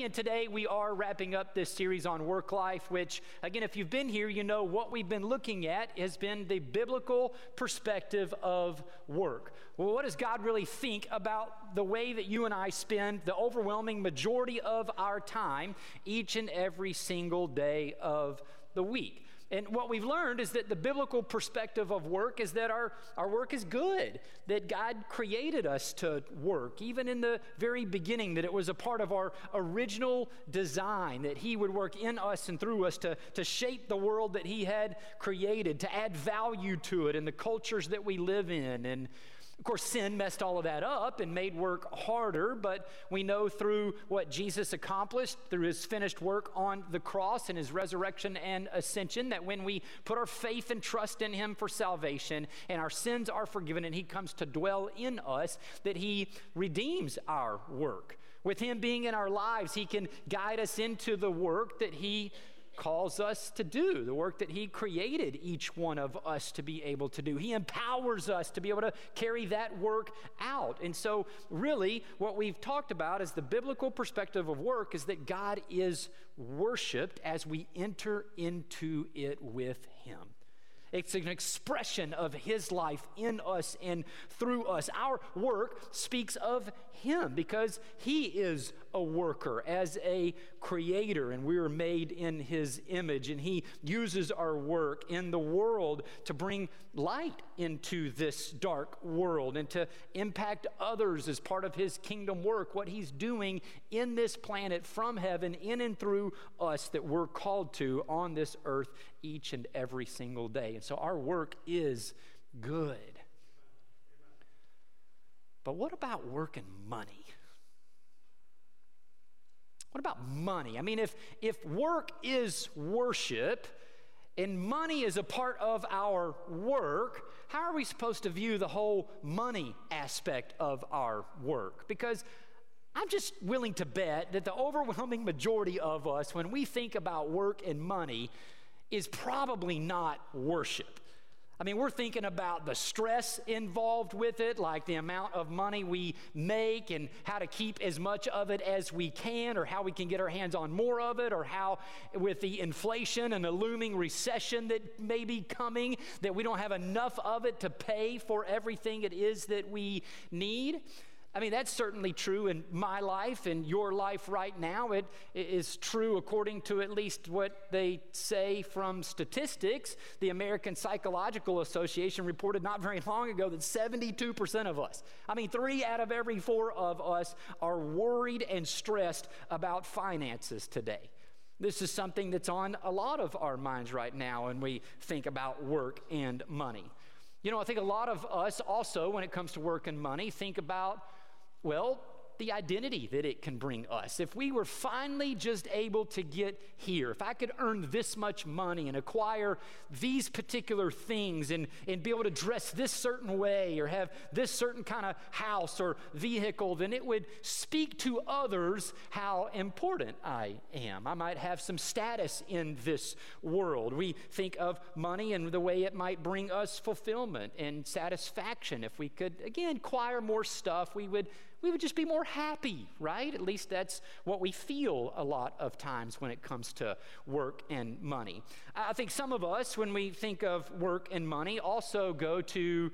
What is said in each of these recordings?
Again, today we are wrapping up this series on work life, which, again, if you've been here, you know what we've been looking at has been the biblical perspective of work. Well, what does God really think about the way that you and I spend the overwhelming majority of our time each and every single day of the week? And what we've learned is that the biblical perspective of work is that our, our work is good, that God created us to work, even in the very beginning, that it was a part of our original design, that He would work in us and through us to, to shape the world that He had created, to add value to it in the cultures that we live in. And of course, sin messed all of that up and made work harder, but we know through what Jesus accomplished, through his finished work on the cross and his resurrection and ascension, that when we put our faith and trust in him for salvation and our sins are forgiven and he comes to dwell in us, that he redeems our work. With him being in our lives, he can guide us into the work that he calls us to do, the work that He created each one of us to be able to do. He empowers us to be able to carry that work out. And so, really, what we've talked about is the biblical perspective of work is that God is worshiped as we enter into it with Him. It's an expression of His life in us and through us. Our work speaks of Him because He is a worker as a creator, and we are made in His image. And He uses our work in the world to bring light into this dark world and to impact others as part of His kingdom work, what He's doing in this planet from heaven, in and through us that we're called to on this earth each and every single day. And so our work is good. But what about work and money? What about money? I mean, if, if work is worship and money is a part of our work, how are we supposed to view the whole money aspect of our work? Because I'm just willing to bet that the overwhelming majority of us, when we think about work and money, is probably not worship. I mean, we're thinking about the stress involved with it, like the amount of money we make and how to keep as much of it as we can, or how we can get our hands on more of it, or how, with the inflation and the looming recession that may be coming, that we don't have enough of it to pay for everything it is that we need. I mean, that's certainly true in my life and your life right now. It is true according to at least what they say from statistics. The American Psychological Association reported not very long ago that 72% of us, I mean, three out of every four of us, are worried and stressed about finances today. This is something that's on a lot of our minds right now when we think about work and money. You know, I think a lot of us also, when it comes to work and money, think about, well, the identity that it can bring us. If we were finally just able to get here, if I could earn this much money and acquire these particular things and, and be able to dress this certain way or have this certain kind of house or vehicle, then it would speak to others how important I am. I might have some status in this world. We think of money and the way it might bring us fulfillment and satisfaction. If we could, again, acquire more stuff, we would, we would just be more happy, right? At least that's what we feel a lot of times when it comes to work and money. I think some of us, when we think of work and money, also go to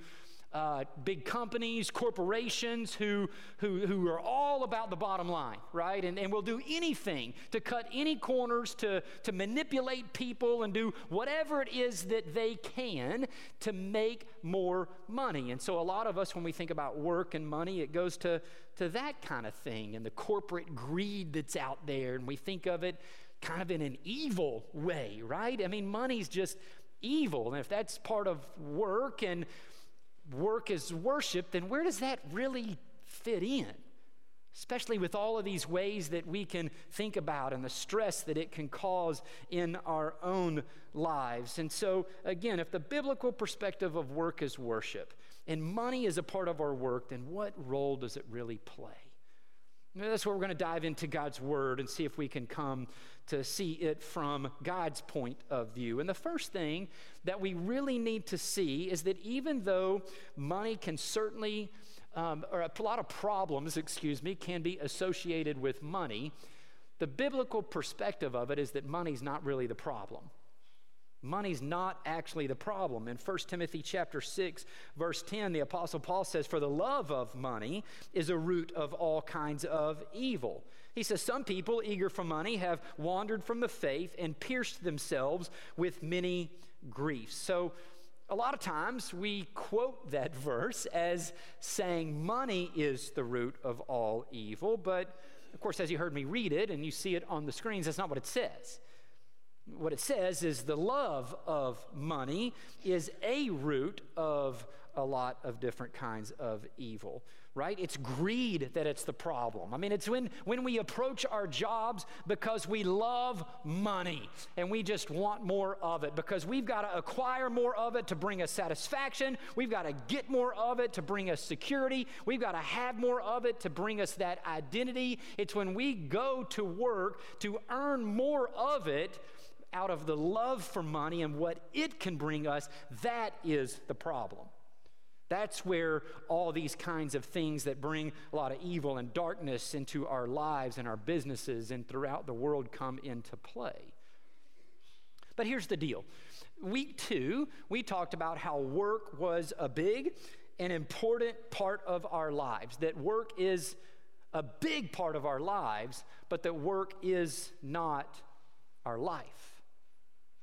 uh, big companies, corporations who, who, who are all about the bottom line, right? And, and will do anything to cut any corners, to, to manipulate people, and do whatever it is that they can to make more money. And so, a lot of us, when we think about work and money, it goes to, to that kind of thing and the corporate greed that's out there. And we think of it kind of in an evil way, right? I mean, money's just evil. And if that's part of work and work is worship, then where does that really fit in? Especially with all of these ways that we can think about and the stress that it can cause in our own lives. And so, again, if the biblical perspective of work is worship and money is a part of our work, then what role does it really play? That's where we're going to dive into God's Word and see if we can come to see it from God's point of view. And the first thing that we really need to see is that even though money can certainly, um, or a lot of problems, excuse me, can be associated with money, The biblical perspective of it is that money's not really the problem. Money's not actually the problem. In 1 Timothy chapter 6 verse 10 the apostle Paul says for the love of money is a root of all kinds of evil. He says some people eager for money have wandered from the faith and pierced themselves with many griefs. So a lot of times we quote that verse as saying money is the root of all evil, but of course, as you heard me read it and you see it on the screens, that's not what it says. What it says is the love of money is a root of a lot of different kinds of evil right? It's greed that it's the problem. I mean, it's when, when we approach our jobs because we love money and we just want more of it because we've got to acquire more of it to bring us satisfaction. We've got to get more of it to bring us security. We've got to have more of it to bring us that identity. It's when we go to work to earn more of it out of the love for money and what it can bring us, that is the problem. That's where all these kinds of things that bring a lot of evil and darkness into our lives and our businesses and throughout the world come into play. But here's the deal. Week two, we talked about how work was a big and important part of our lives, that work is a big part of our lives, but that work is not our life.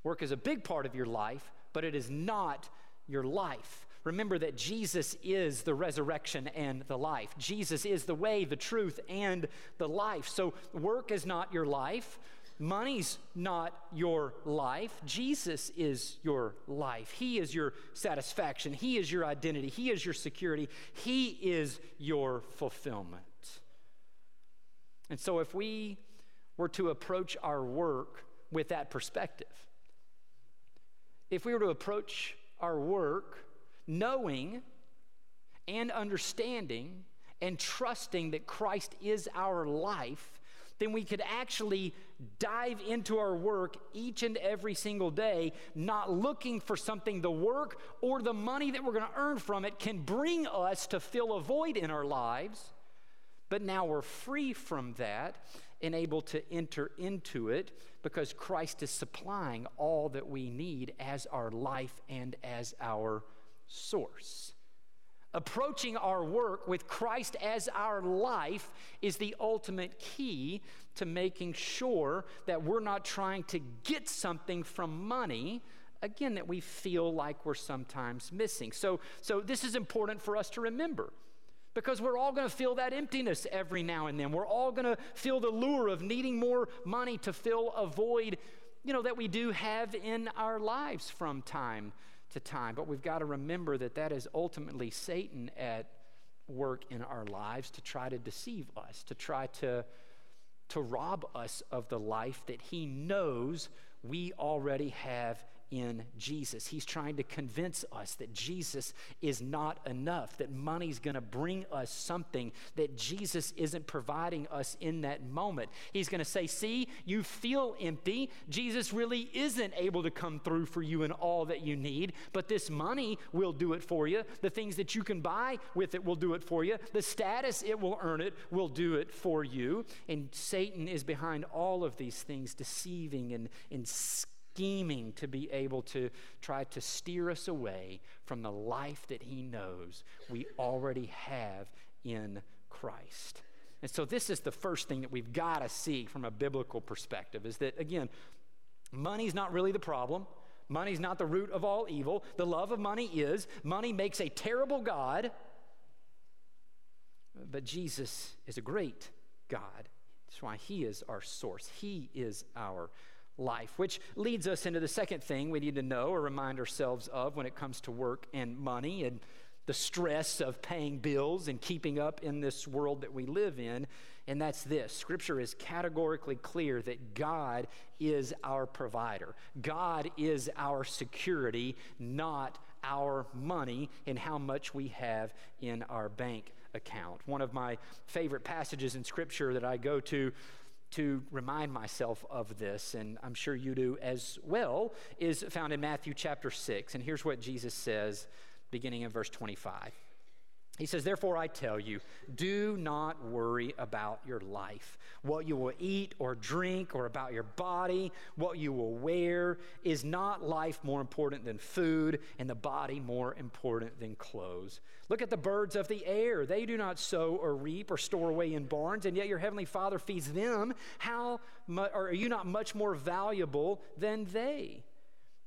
Work is a big part of your life, but it is not your life. Remember that Jesus is the resurrection and the life. Jesus is the way, the truth, and the life. So work is not your life. Money's not your life. Jesus is your life. He is your satisfaction. He is your identity. He is your security. He is your fulfillment. And so, if we were to approach our work with that perspective, if we were to approach our work knowing and understanding and trusting that Christ is our life, then we could actually dive into our work each and every single day, not looking for something the work or the money that we're going to earn from it can bring us to fill a void in our lives. But now we're free from that and able to enter into it because Christ is supplying all that we need as our life and as our source. Approaching our work with Christ as our life is the ultimate key to making sure that we're not trying to get something from money again that we feel like we're sometimes missing. So so this is important for us to remember because we're all going to feel that emptiness every now and then. We're all going to feel the lure of needing more money to fill a void, you know, that we do have in our lives from time to time. But we've got to remember that that is ultimately Satan at work in our lives to try to deceive us, to try to, to rob us of the life that he knows we already have in Jesus. He's trying to convince us that Jesus is not enough, that money's going to bring us something that Jesus isn't providing us in that moment. He's going to say, See, you feel empty. Jesus really isn't able to come through for you in all that you need, but this money will do it for you. The things that you can buy with it will do it for you. The status it will earn it will do it for you. And Satan is behind all of these things, deceiving and, and scheming to be able to try to steer us away from the life that he knows we already have in Christ. And so this is the first thing that we've got to see from a biblical perspective is that again, money's not really the problem. Money's not the root of all evil. The love of money is. Money makes a terrible God. But Jesus is a great God. That's why he is our source. He is our life, which leads us into the second thing we need to know or remind ourselves of when it comes to work and money and the stress of paying bills and keeping up in this world that we live in. And that's this Scripture is categorically clear that God is our provider, God is our security, not our money and how much we have in our bank account. One of my favorite passages in Scripture that I go to to remind myself of this, and I'm sure you do as well, is found in Matthew chapter 6. And here's what Jesus says, beginning in verse 25 He says, Therefore, I tell you, do not worry about your life, what you will eat or drink, or about your body, what you will wear. Is not life more important than food, and the body more important than clothes? Look at the birds of the air. They do not sow or reap or store away in barns, and yet your heavenly Father feeds them. How mu- are you not much more valuable than they?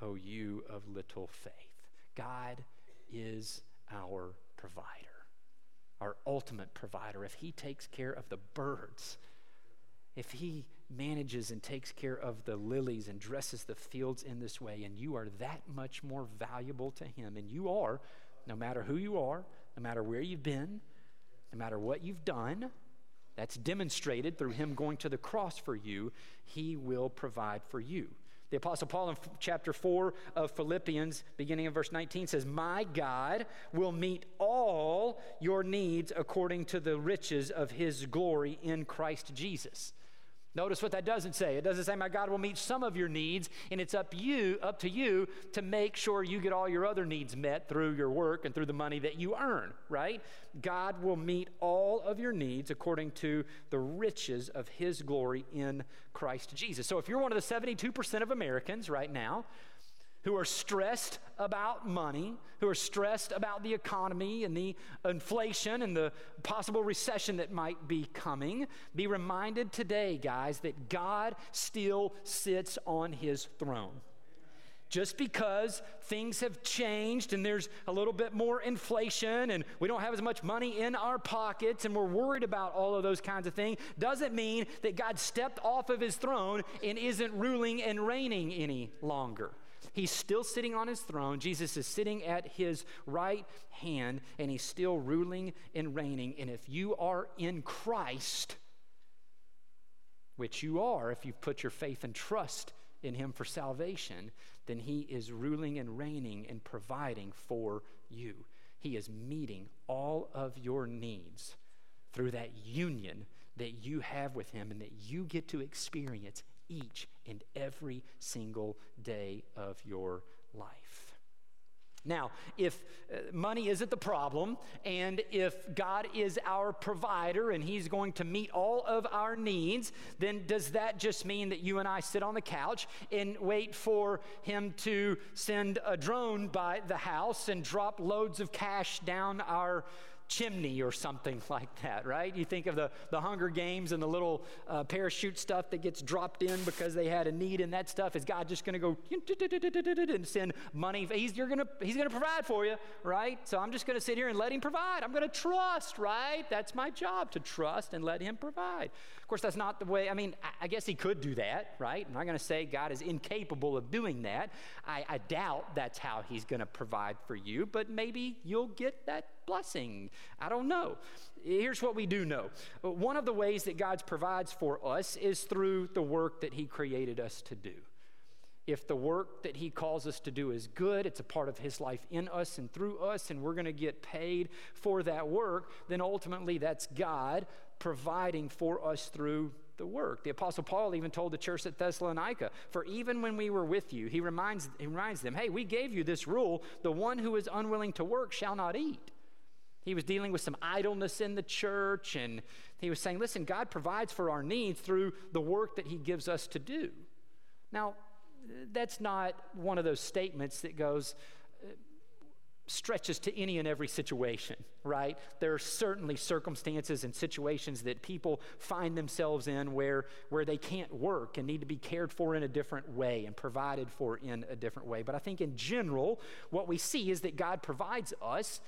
O you of little faith? God is our provider our ultimate provider, if He takes care of the birds, if He manages and takes care of the lilies and dresses the fields in this way, and you are that much more valuable to Him, and you are, no matter who you are, no matter where you've been, no matter what you've done, that's demonstrated through Him going to the cross for you, He will provide for you. The Apostle Paul in chapter 4 of Philippians, beginning of verse 19, says, My God will meet all your needs according to the riches of his glory in Christ Jesus. Notice what that doesn't say. It doesn't say my God will meet some of your needs, and it's up you, up to you to make sure you get all your other needs met through your work and through the money that you earn, right? God will meet all of your needs according to the riches of his glory in Christ Jesus. So if you're one of the 72% of Americans right now who are stressed about money, who are stressed about the economy and the inflation and the possible recession that might be coming, be reminded today, guys, that God still sits on his throne. Just because things have changed and there's a little bit more inflation and we don't have as much money in our pockets and we're worried about all of those kinds of things doesn't mean that God stepped off of his throne and isn't ruling and reigning any longer. He's still sitting on his throne. Jesus is sitting at his right hand, and he's still ruling and reigning. And if you are in Christ, which you are if you've put your faith and trust in him for salvation, then he is ruling and reigning and providing for you. He is meeting all of your needs through that union that you have with him and that you get to experience each and every single day of your life. Now, if uh, money isn't the problem, and if God is our provider and He's going to meet all of our needs, then does that just mean that you and I sit on the couch and wait for Him to send a drone by the house and drop loads of cash down our chimney or something like that, right? You think of the, the Hunger Games and the little uh, parachute stuff that gets dropped in because they had a need and that stuff. Is God just going to go and send money? He's, you're gonna, he's going to provide for you, right? So I'm just going to sit here and let him provide. I'm going to trust, right? That's my job to trust and let him provide. Course, that's not the way, I mean, I, I guess he could do that, right? I'm not going to say God is incapable of doing that. I, I doubt that's how he's going to provide for you, but maybe you'll get that blessing. I don't know. Here's what we do know one of the ways that God provides for us is through the work that He created us to do. If the work that He calls us to do is good, it's a part of His life in us and through us, and we're going to get paid for that work, then ultimately that's God providing for us through the work. The Apostle Paul even told the church at Thessalonica, For even when we were with you, he reminds, he reminds them, Hey, we gave you this rule the one who is unwilling to work shall not eat. He was dealing with some idleness in the church, and he was saying, listen, God provides for our needs through the work that he gives us to do. Now, that's not one of those statements that goes, stretches to any and every situation, right? There are certainly circumstances and situations that people find themselves in where, where they can't work and need to be cared for in a different way and provided for in a different way. But I think in general, what we see is that God provides us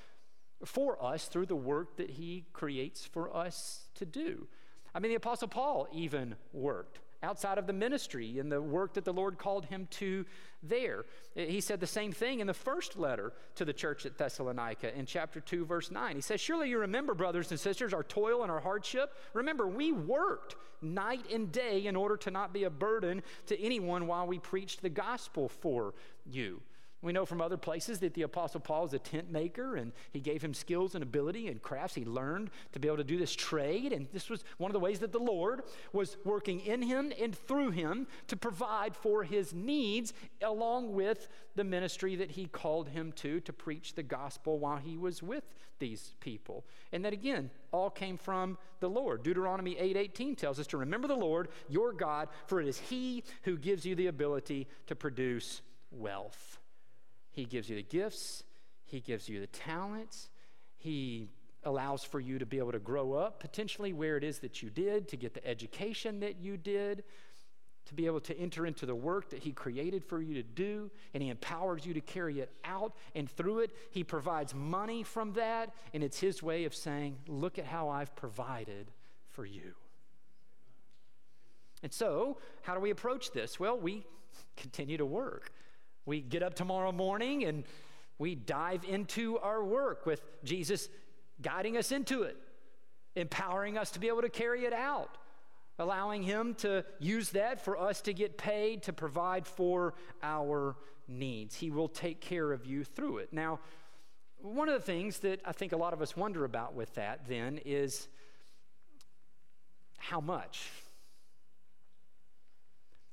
for us through the work that he creates for us to do. I mean, the Apostle Paul even worked outside of the ministry and the work that the Lord called him to there. He said the same thing in the first letter to the church at Thessalonica in chapter 2, verse 9. He says, Surely you remember, brothers and sisters, our toil and our hardship. Remember, we worked night and day in order to not be a burden to anyone while we preached the gospel for you. We know from other places that the Apostle Paul is a tent maker and he gave him skills and ability and crafts. He learned to be able to do this trade. And this was one of the ways that the Lord was working in him and through him to provide for his needs, along with the ministry that he called him to, to preach the gospel while he was with these people. And that again, all came from the Lord. Deuteronomy 8:18 tells us to remember the Lord, your God, for it is he who gives you the ability to produce wealth. He gives you the gifts, He gives you the talents, He allows for you to be able to grow up potentially where it is that you did, to get the education that you did, to be able to enter into the work that He created for you to do, and He empowers you to carry it out. And through it, He provides money from that, and it's His way of saying, Look at how I've provided for you. And so, how do we approach this? Well, we continue to work. We get up tomorrow morning and we dive into our work with Jesus guiding us into it, empowering us to be able to carry it out, allowing Him to use that for us to get paid to provide for our needs. He will take care of you through it. Now, one of the things that I think a lot of us wonder about with that then is how much?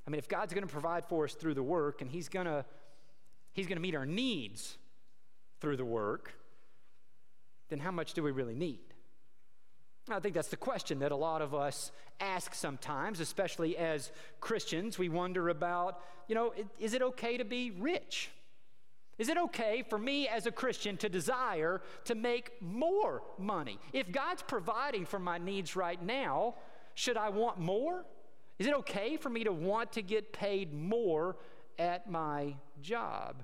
I mean, if God's going to provide for us through the work and He's going to He's going to meet our needs through the work, then how much do we really need? I think that's the question that a lot of us ask sometimes, especially as Christians. We wonder about, you know, is it okay to be rich? Is it okay for me as a Christian to desire to make more money? If God's providing for my needs right now, should I want more? Is it okay for me to want to get paid more at my job.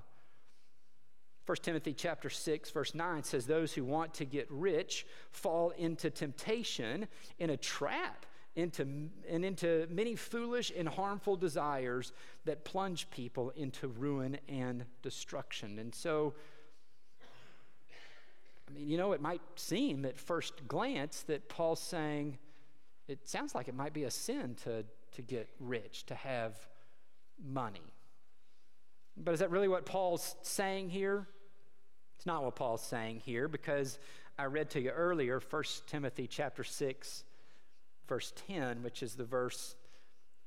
1 Timothy chapter 6 verse 9 says those who want to get rich fall into temptation in a trap into and into many foolish and harmful desires that plunge people into ruin and destruction. And so I mean, you know, it might seem at first glance that Paul's saying it sounds like it might be a sin to to get rich, to have money. But is that really what Paul's saying here? It's not what Paul's saying here because I read to you earlier 1 Timothy chapter 6 verse 10, which is the verse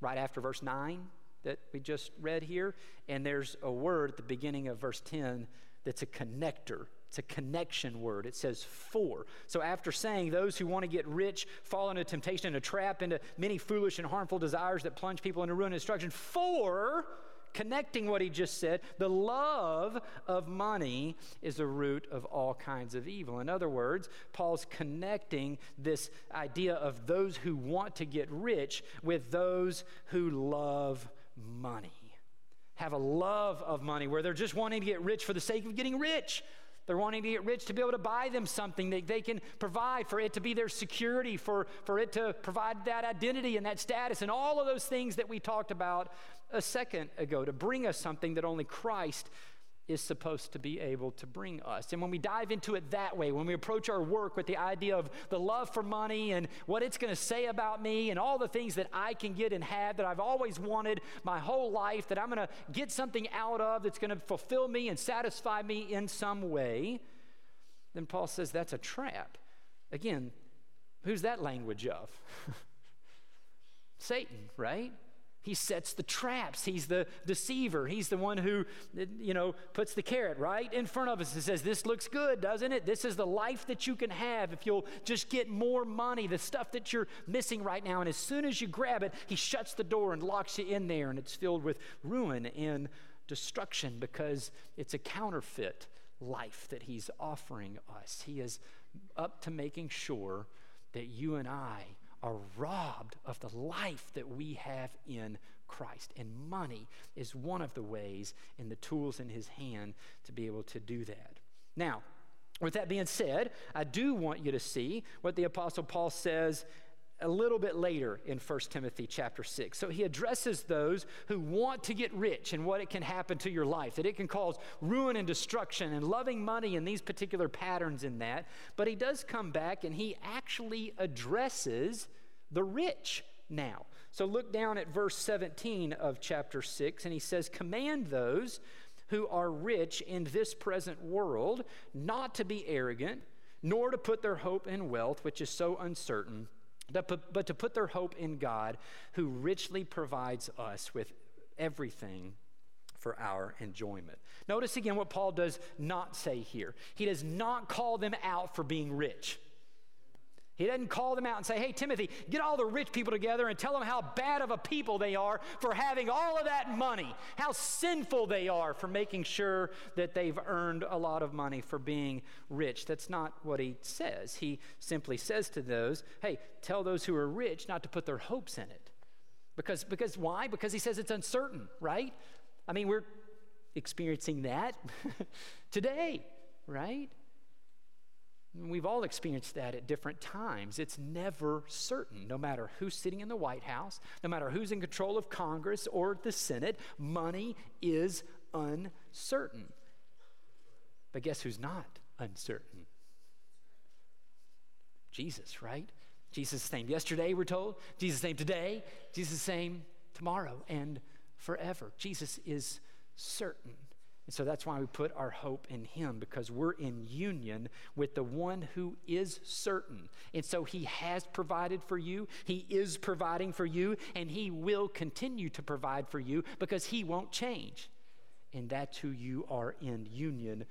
right after verse 9 that we just read here, and there's a word at the beginning of verse 10 that's a connector. It's a connection word. It says for. So after saying those who want to get rich fall into temptation and a trap into many foolish and harmful desires that plunge people into ruin and destruction, for connecting what he just said, the love of money is the root of all kinds of evil. In other words, Paul's connecting this idea of those who want to get rich with those who love money. Have a love of money where they're just wanting to get rich for the sake of getting rich. They're wanting to get rich to be able to buy them something that they can provide, for it to be their security, for, for it to provide that identity and that status, and all of those things that we talked about a second ago to bring us something that only Christ is supposed to be able to bring us. And when we dive into it that way, when we approach our work with the idea of the love for money and what it's going to say about me and all the things that I can get and have that I've always wanted my whole life, that I'm going to get something out of that's going to fulfill me and satisfy me in some way, then Paul says that's a trap. Again, who's that language of? Satan, right? He sets the traps. He's the deceiver. He's the one who, you know, puts the carrot right in front of us and says, This looks good, doesn't it? This is the life that you can have if you'll just get more money, the stuff that you're missing right now. And as soon as you grab it, he shuts the door and locks you in there, and it's filled with ruin and destruction because it's a counterfeit life that he's offering us. He is up to making sure that you and I are robbed of the life that we have in Christ. And money is one of the ways and the tools in his hand to be able to do that. Now, with that being said, I do want you to see what the Apostle Paul says a little bit later in 1 Timothy chapter 6. So he addresses those who want to get rich and what it can happen to your life, that it can cause ruin and destruction and loving money and these particular patterns in that. But he does come back and he actually addresses the rich now. So look down at verse 17 of chapter 6, and he says, Command those who are rich in this present world not to be arrogant, nor to put their hope in wealth, which is so uncertain but to put their hope in God, who richly provides us with everything for our enjoyment. Notice again what Paul does not say here. He does not call them out for being rich. He doesn't call them out and say, hey, Timothy, get all the rich people together and tell them how bad of a people they are for having all of that money, how sinful they are for making sure that they've earned a lot of money for being rich. That's not what he says. He simply says to those, hey, tell those who are rich not to put their hopes in it. Because, because why? Because he says it's uncertain, right? I mean, we're experiencing that today, right? We've all experienced that at different times. It's never certain. No matter who's sitting in the White House, no matter who's in control of Congress or the Senate, money is uncertain. But guess who's not uncertain? Jesus, right? Jesus same yesterday, we're told. Jesus same today. Jesus same tomorrow and forever. Jesus is certain. And so that's why we put our hope in Him because we're in union with the one who is certain. And so He has provided for you, He is providing for you, and He will continue to provide for you because He won't change. And that's who you are in union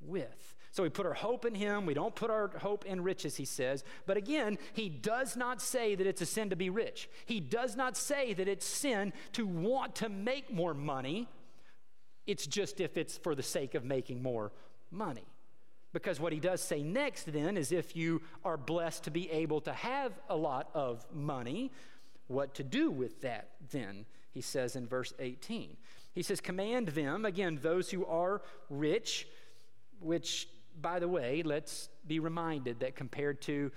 with. So we put our hope in Him. We don't put our hope in riches, He says. But again, He does not say that it's a sin to be rich. He does not say that it's sin to want to make more money it's just if it's for the sake of making more money. Because what he does say next then is if you are blessed to be able to have a lot of money, what to do with that then? He says in verse 18. He says, Command them, again, those who are rich, which, by the way, let's be reminded that compared to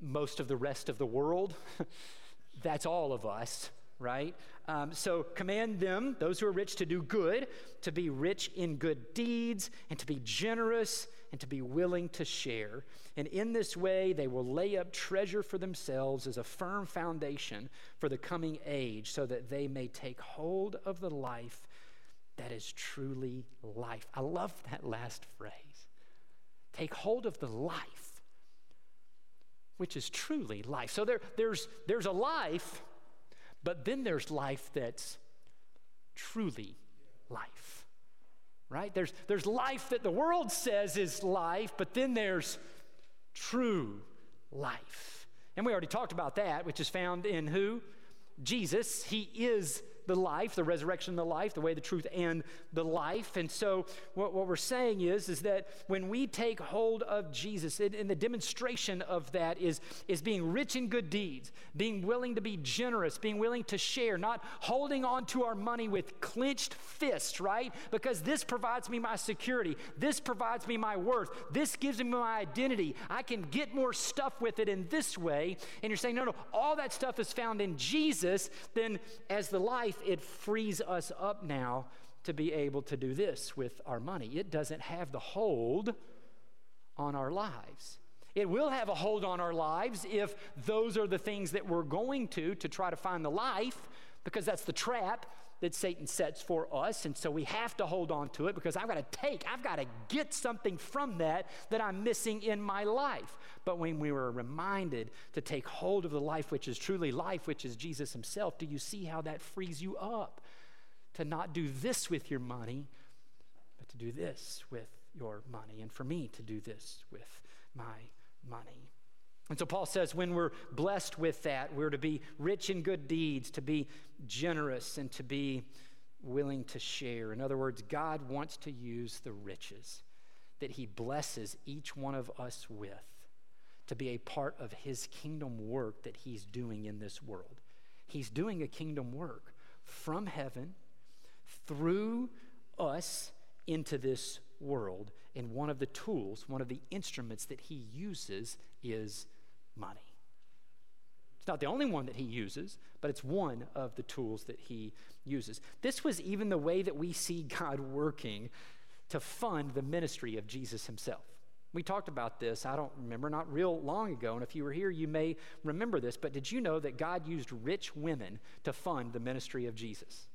most of the rest of the world, that's all of us right? Um, so command them, those who are rich, to do good, to be rich in good deeds, and to be generous, and to be willing to share. And in this way, they will lay up treasure for themselves as a firm foundation for the coming age, so that they may take hold of the life that is truly life. I love that last phrase. Take hold of the life, which is truly life. So there, there's, there's a life but then there's life that's truly life, right? There's, there's life that the world says is life, but then there's true life. And we already talked about that, which is found in who? Jesus. He is the life, the resurrection, the life, the way, the truth, and the life. And so, what, what we're saying is, is that when we take hold of Jesus, and the demonstration of that is, is being rich in good deeds, being willing to be generous, being willing to share, not holding on to our money with clenched fists, right? Because this provides me my security, this provides me my worth, this gives me my identity. I can get more stuff with it in this way. And you're saying, no, no, all that stuff is found in Jesus, then as the life, life, it frees us up now to be able to do this with our money. It doesn't have the hold on our lives. It will have a hold on our lives if those are the things that we're going to to try to find the life, because that's the trap that Satan sets for us. And so we have to hold on to it because I've got to take, I've got to get something from that that I'm missing in my life. But when we were reminded to take hold of the life which is truly life, which is Jesus Himself, do you see how that frees you up to not do this with your money, but to do this with your money? And for me to do this with my money. And so Paul says when we're blessed with that, we're to be rich in good deeds, to be generous, and to be willing to share. In other words, God wants to use the riches that He blesses each one of us with to be a part of His kingdom work that He's doing in this world. He's doing a kingdom work from heaven through us into this world. And one of the tools, one of the instruments that He uses is money. It's not the only one that he uses, but it's one of the tools that he uses. This was even the way that we see God working to fund the ministry of Jesus himself. We talked about this, I don't remember, not real long ago. And if you were here, you may remember this. But did you know that God used rich women to fund the ministry of Jesus?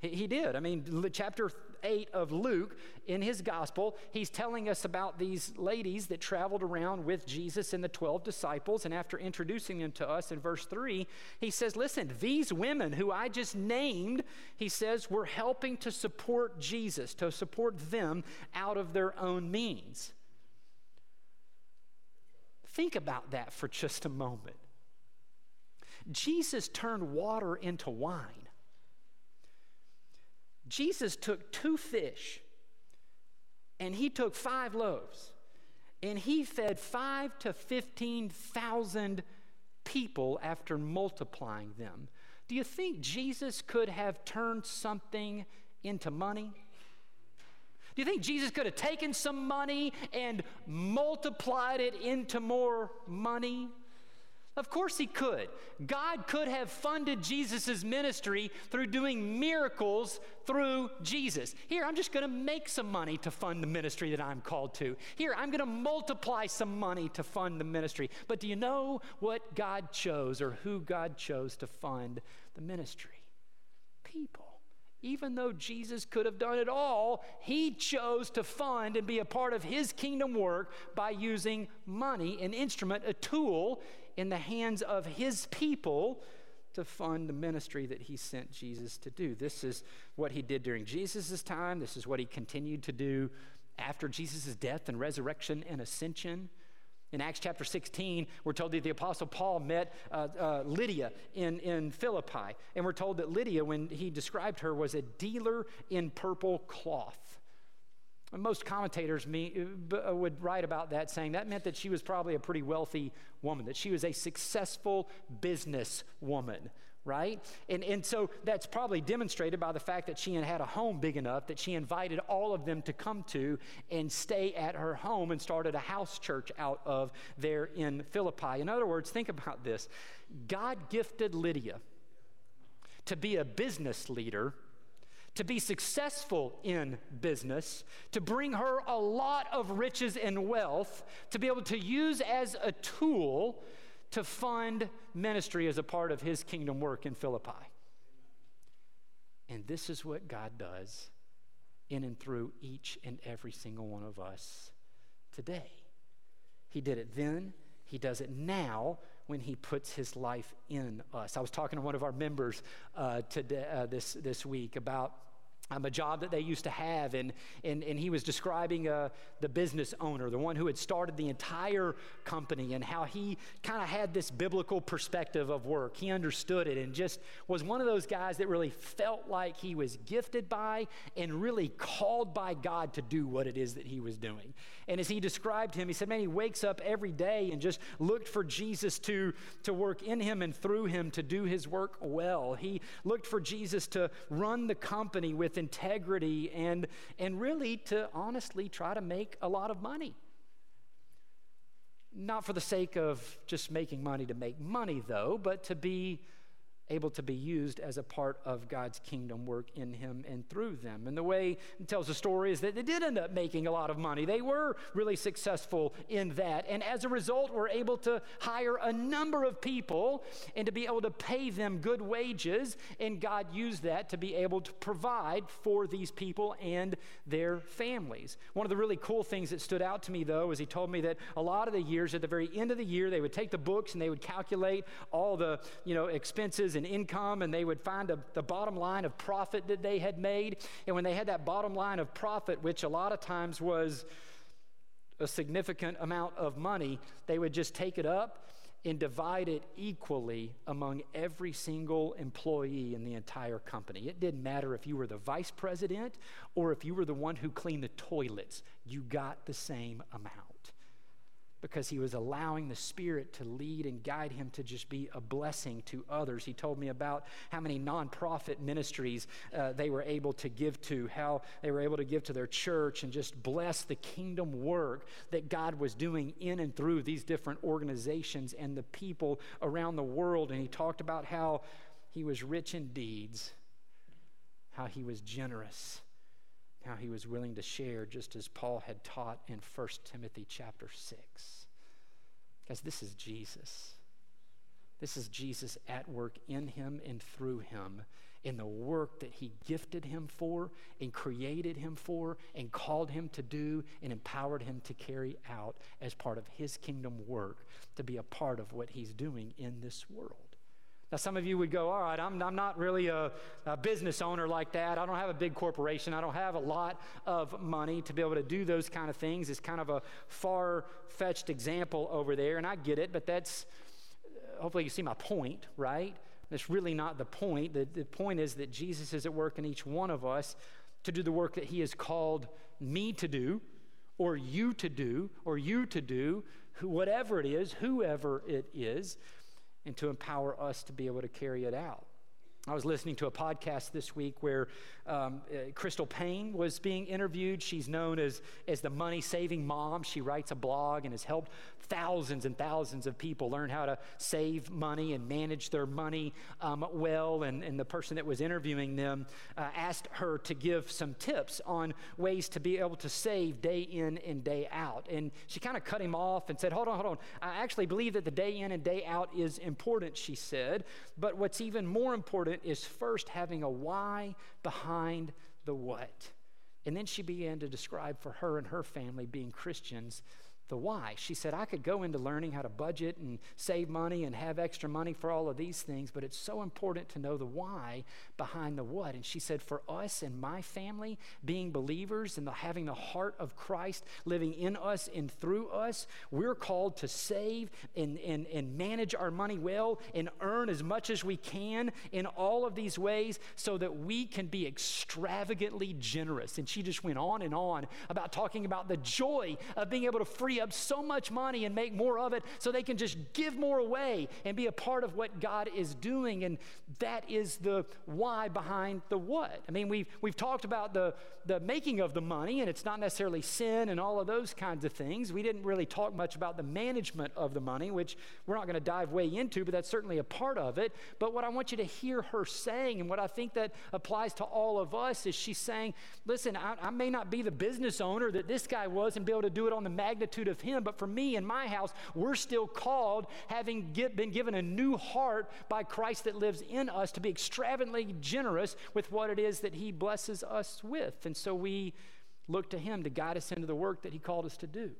He, he did. I mean, chapter 8 of Luke, in his gospel, he's telling us about these ladies that traveled around with Jesus and the 12 disciples. And after introducing them to us in verse 3, he says, Listen, these women who I just named, he says, were helping to support Jesus, to support them out of their own means. Think about that for just a moment. Jesus turned water into wine. Jesus took two fish and he took five loaves and he fed five to 15,000 people after multiplying them. Do you think Jesus could have turned something into money? Do you think Jesus could have taken some money and multiplied it into more money? Of course, he could. God could have funded Jesus' ministry through doing miracles through Jesus. Here, I'm just going to make some money to fund the ministry that I'm called to. Here, I'm going to multiply some money to fund the ministry. But do you know what God chose or who God chose to fund the ministry? People. Even though Jesus could have done it all, he chose to fund and be a part of his kingdom work by using money, an instrument, a tool in the hands of his people to fund the ministry that he sent Jesus to do. This is what he did during Jesus' time. This is what he continued to do after Jesus' death and resurrection and ascension. In Acts chapter 16, we're told that the Apostle Paul met uh, uh, Lydia in, in Philippi. And we're told that Lydia, when he described her, was a dealer in purple cloth. Most commentators me, uh, would write about that, saying that meant that she was probably a pretty wealthy woman, that she was a successful business woman, right? And, and so that's probably demonstrated by the fact that she had a home big enough that she invited all of them to come to and stay at her home and started a house church out of there in Philippi. In other words, think about this God gifted Lydia to be a business leader to be successful in business, to bring her a lot of riches and wealth, to be able to use as a tool to fund ministry as a part of his kingdom work in Philippi. And this is what God does in and through each and every single one of us today. He did it then, He does it now when He puts His life in us. I was talking to one of our members uh, today, uh, this, this week about um, a job that they used to have. And, and, and he was describing uh, the business owner, the one who had started the entire company, and how he kind of had this biblical perspective of work. He understood it and just was one of those guys that really felt like he was gifted by and really called by God to do what it is that he was doing. And as he described him, he said, Man, he wakes up every day and just looked for Jesus to, to work in him and through him to do his work well. He looked for Jesus to run the company with integrity and, and really to honestly try to make a lot of money. Not for the sake of just making money to make money, though, but to be able to be used as a part of God's kingdom work in him and through them. And the way it tells the story is that they did end up making a lot of money. They were really successful in that. And as a result, were able to hire a number of people and to be able to pay them good wages. And God used that to be able to provide for these people and their families. One of the really cool things that stood out to me, though, is he told me that a lot of the years, at the very end of the year, they would take the books and they would calculate all the, you know, expenses and income and they would find a, the bottom line of profit that they had made. And when they had that bottom line of profit, which a lot of times was a significant amount of money, they would just take it up and divide it equally among every single employee in the entire company. It didn't matter if you were the vice president or if you were the one who cleaned the toilets, you got the same amount. Because he was allowing the Spirit to lead and guide him to just be a blessing to others. He told me about how many nonprofit ministries uh, they were able to give to, how they were able to give to their church and just bless the kingdom work that God was doing in and through these different organizations and the people around the world. And he talked about how he was rich in deeds, how he was generous how he was willing to share just as Paul had taught in 1 Timothy chapter 6. Guys, this is Jesus. This is Jesus at work in him and through him in the work that he gifted him for and created him for and called him to do and empowered him to carry out as part of his kingdom work to be a part of what he's doing in this world. Now, some of you would go, All right, I'm, I'm not really a, a, business owner like that. I don't have a big corporation. I don't have a lot of money to be able to do those kind of things. It's kind of a far fetched example over there, and I get it, but that's uh, hopefully you see my point, right? That's really not the point. The, the point is that Jesus is at work in each one of us to do the work that He has called me to do, or you to do, or you to do, whatever it is, whoever it is and to empower us to be able to carry it out. I was listening to a podcast this week where um, uh, Crystal Paine was being interviewed. She's known as, as the money saving mom. She writes a blog and has helped thousands and thousands of people learn how to save money and manage their money um, well. And, and the person that was interviewing them uh, asked her to give some tips on ways to be able to save day in and day out. And she kind of cut him off and said, Hold on, hold on. I actually believe that the day in and day out is important, she said. But what's even more important is first having a why behind the what. And then she began to describe for her and her family being Christians the why. She said, I could go into learning how to budget and save money and have extra money for all of these things, but it's so important to know the why behind the what. And she said, for us and my family, being believers and the, having the heart of Christ living in us and through us, we're called to save and, and, and manage our money well and earn as much as we can in all of these ways so that we can be extravagantly generous. And she just went on and on about talking about the joy of being able to free up so much money and make more of it so they can just give more away and be a part of what God is doing. And that is the why behind the what. I mean, we've, we've talked about the, the making of the money, and it's not necessarily sin and all of those kinds of things. We didn't really talk much about the management of the money, which we're not going to dive way into, but that's certainly a part of it. But what I want you to hear her saying, and what I think that applies to all of us, is she's saying, listen, I, I may not be the business owner that this guy was and be able to do it on the magnitude of him. But for me and my house, we're still called, having get, been given a new heart by Christ that lives in us, to be extravagantly generous with what it is that he blesses us with. And so we look to him to guide us into the work that he called us to do.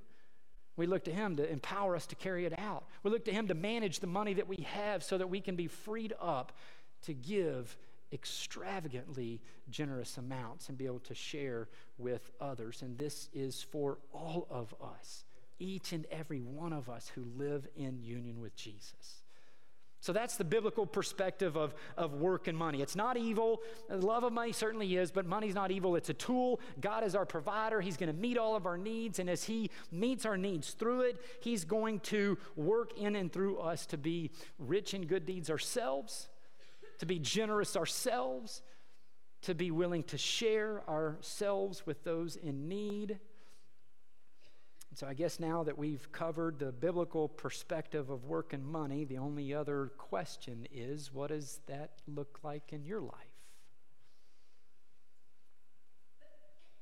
We look to Him to empower us to carry it out. We look to Him to manage the money that we have so that we can be freed up to give extravagantly generous amounts and be able to share with others. And this is for all of us each and every one of us who live in union with Jesus. So that's the biblical perspective of, of work and money. It's not evil. The love of money certainly is, but money's not evil. It's a tool. God is our provider. He's going to meet all of our needs. And as He meets our needs through it, He's going to work in and through us to be rich in good deeds ourselves, to be generous ourselves, to be willing to share ourselves with those in need so I guess now that we've covered the biblical perspective of work and money, the only other question is what does that look like in your life?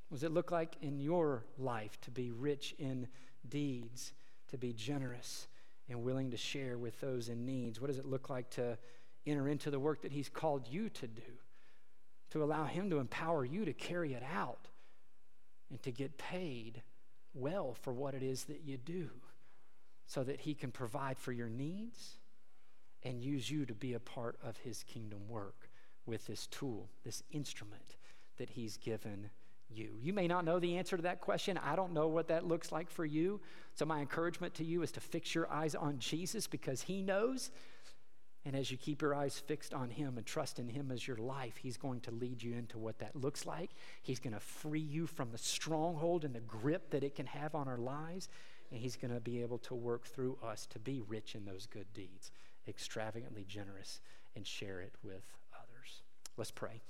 What does it look like in your life to be rich in deeds, to be generous and willing to share with those in needs? What does it look like to enter into the work that He's called you to do, to allow Him to empower you to carry it out and to get paid? Well for what it is that you do so that He can provide for your needs and use you to be a part of His kingdom work with this tool, this instrument that He's given you. You may not know the answer to that question. I don't know what that looks like for you. So, my encouragement to you is to fix your eyes on Jesus because He knows. And as you keep your eyes fixed on Him and trust in Him as your life, He's going to lead you into what that looks like. He's going to free you from the stronghold and the grip that it can have on our lives. and He's going to be able to work through us to be rich in those good deeds, extravagantly generous, and share it with others. Let's pray.